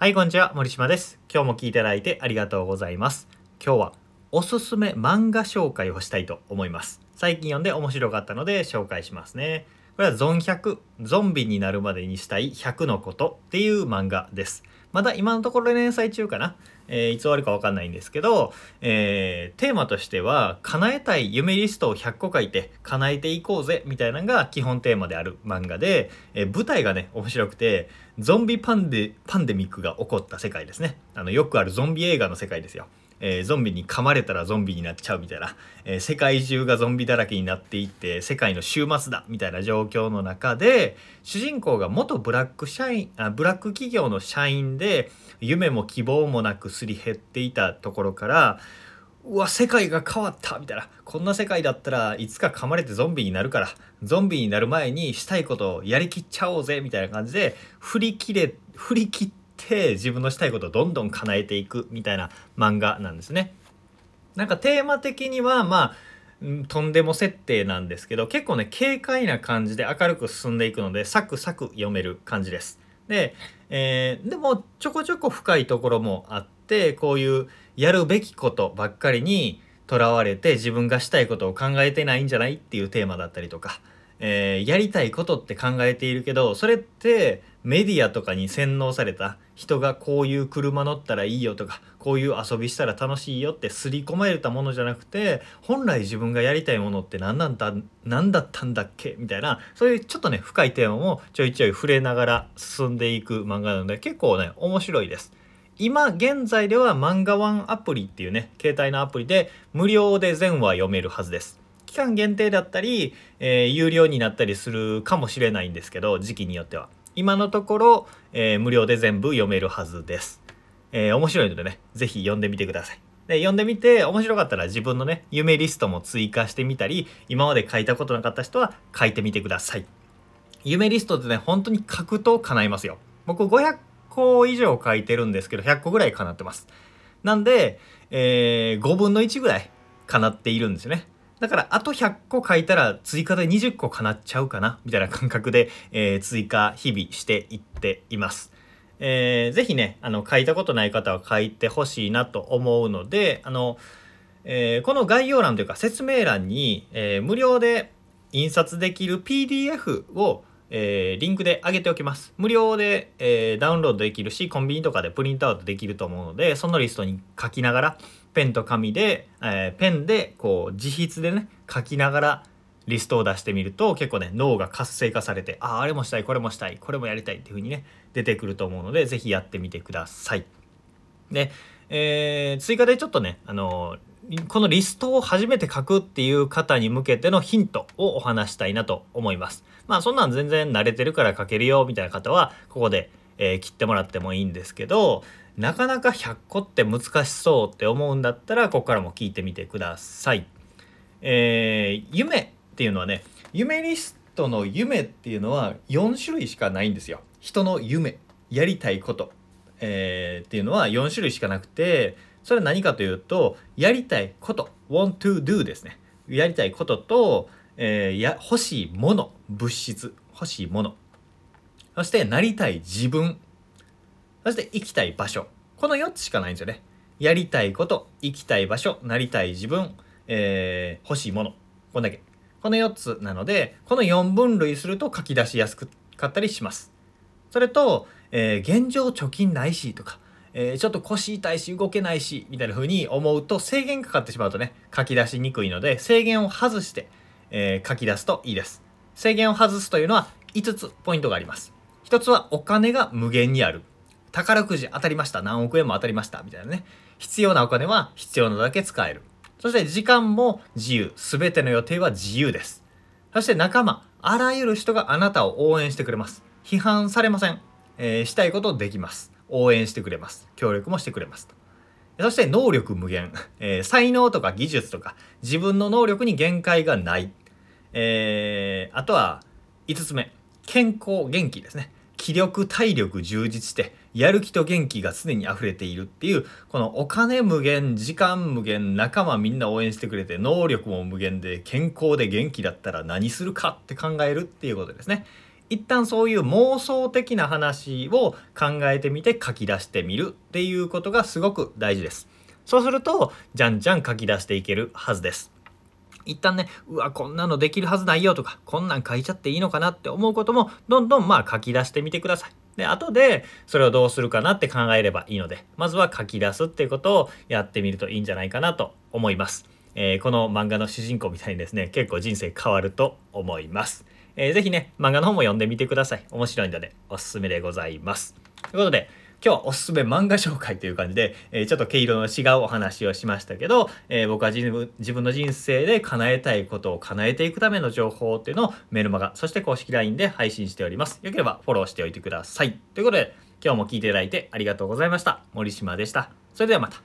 はい、こんにちは。森島です。今日も聞いていただいてありがとうございます。今日はおすすめ漫画紹介をしたいと思います。最近読んで面白かったので紹介しますね。これはゾン100、ゾンビになるまでにしたい100のことっていう漫画です。まだ今のところ連載中かな？えーいつ終わるかわかんないんですけど、えーテーマとしては叶えたい夢リストを100個書いて叶えていこうぜみたいなのが基本テーマである漫画で、えー舞台がね面白くてゾンビパンデパンデミックが起こった世界ですねあのよくあるゾンビ映画の世界ですよ、えーゾンビに噛まれたらゾンビになっちゃうみたいな、えー世界中がゾンビだらけになっていって世界の終末だみたいな状況の中で主人公が元ブラック社員あブラック企業の社員で夢も希望もなくすり減っていたところからうわ世界が変わったみたいな。こんな世界だったらいつか噛まれてゾンビになるからゾンビになる前にしたいことをやりきっちゃおうぜみたいな感じで振り切れ振り切って自分のしたいことをどんどん叶えていくみたいな漫画なんですね。なんかテーマ的にはまあうんとんでも設定なんですけど結構ね軽快な感じで明るく進んでいくのでサクサク読める感じです。で、えーでもちょこちょこ深いところもあってこういうやるべきことばっかりにとらわれて自分がしたいことを考えてないんじゃないっていうテーマだったりとか、えーやりたいことって考えているけどそれってメディアとかに洗脳された人がこういう車乗ったらいいよとかこういう遊びしたら楽しいよって刷り込まれたものじゃなくて本来自分がやりたいものって何なんだ何だったんだっけ？みたいなそういうちょっとね深いテーマもちょいちょい触れながら進んでいく漫画なので結構ね面白いです。今現在では漫画ワンアプリっていうね携帯のアプリで無料で全話読めるはずです。期間限定だったり、えー有料になったりするかもしれないんですけど時期によっては。今のところ、えー無料で全部読めるはずです、えー面白いのでね是非読んでみてください。で読んでみて面白かったら自分のね夢リストも追加してみたり今まで書いたことなかった人は書いてみてください。夢リストってね本当に書くと叶いますよ。僕500個以上書いてるんですけど100個ぐらい叶ってます。なんで、えー5分の1ぐらい叶っているんですよね。だからあと100個書いたら追加で20個叶っちゃうかなみたいな感覚で、えー追加日々していっています。えーぜひねあの書いたことない方は書いてほしいなと思うのであの、えーこの概要欄というか説明欄に、えー無料で印刷できる PDF を、えーリンクで上げておきます。無料で、えーダウンロードできるしコンビニとかでプリントアウトできると思うのでそのリストに書きながらペンと紙で、えーペンでこう自筆でね書きながらリストを出してみると結構ね脳が活性化されてあああれもしたいこれもしたいこれもやりたいっていう風にね出てくると思うので是非やってみてください。で、えー追加でちょっとねあのこのリストを初めて書くっていう方に向けてのヒントをお話したいなと思います。まあそんなん全然慣れてるから書けるよみたいな方はここで、えー切ってもらってもいいんですけどなかなか100個って難しそうって思うんだったらここからも聞いてみてください。えー夢っていうのはね夢リストの夢っていうのは4種類しかないんですよ。人の夢やりたいこと、えーっていうのは4種類しかなくてそれは何かというとやりたいこと want to do ですねやりたいことと、えーや欲しいもの物質欲しいものそしてなりたい自分。そして行きたい場所。この4つしかないんですよね。やりたいこと行きたい場所なりたい自分、えー欲しいもの。こんだけ。この4つなのでこの4分類すると書き出しやすかったりします。それと、えー現状貯金ないしとか、えーちょっと腰痛いし動けないしみたいな風に思うと制限かかってしまうとね書き出しにくいので制限を外して、えー書き出すといいです。制限を外すというのは5つポイントがあります。1つはお金が無限にある。宝くじ当たりました。何億円も当たりました。みたいなね。必要なお金は必要なだけ使える。そして時間も自由。全ての予定は自由です。そして仲間あらゆる人があなたを応援してくれます。批判されません、えーしたいことできます。応援してくれます。協力もしてくれます。そして能力無限、えー才能とか技術とか自分の能力に限界がない、えーあとは5つ目。健康元気ですね。気力体力充実してやる気と元気が常に溢れているっていうこのお金無限時間無限仲間みんな応援してくれて能力も無限で健康で元気だったら何するかって考えるっていうことですね。一旦そういう妄想的な話を考えてみて書き出してみるっていうことがすごく大事です。そうするとじゃんじゃん書き出していけるはずです。一旦ねうわこんなのできるはずないよとかこんなん書いちゃっていいのかなって思うこともどんどんまあ書き出してみてください。で後でそれをどうするかなって考えればいいのでまずは書き出すっていうことをやってみるといいんじゃないかなと思います。えー、この漫画の主人公みたいにですね結構人生変わると思います。えー、ぜひね漫画の方も読んでみてください。面白いのでおすすめでございます。ということで今日はおすすめ漫画紹介という感じで、えー、ちょっと毛色の違うお話をしましたけど、えー、僕は自分自分の人生で叶えたいことを叶えていくための情報っていうのをメルマガ、そして公式 LINE で配信しております。よければフォローしておいてください。ということで、今日も聞いていただいてありがとうございました。森島でした。それではまた。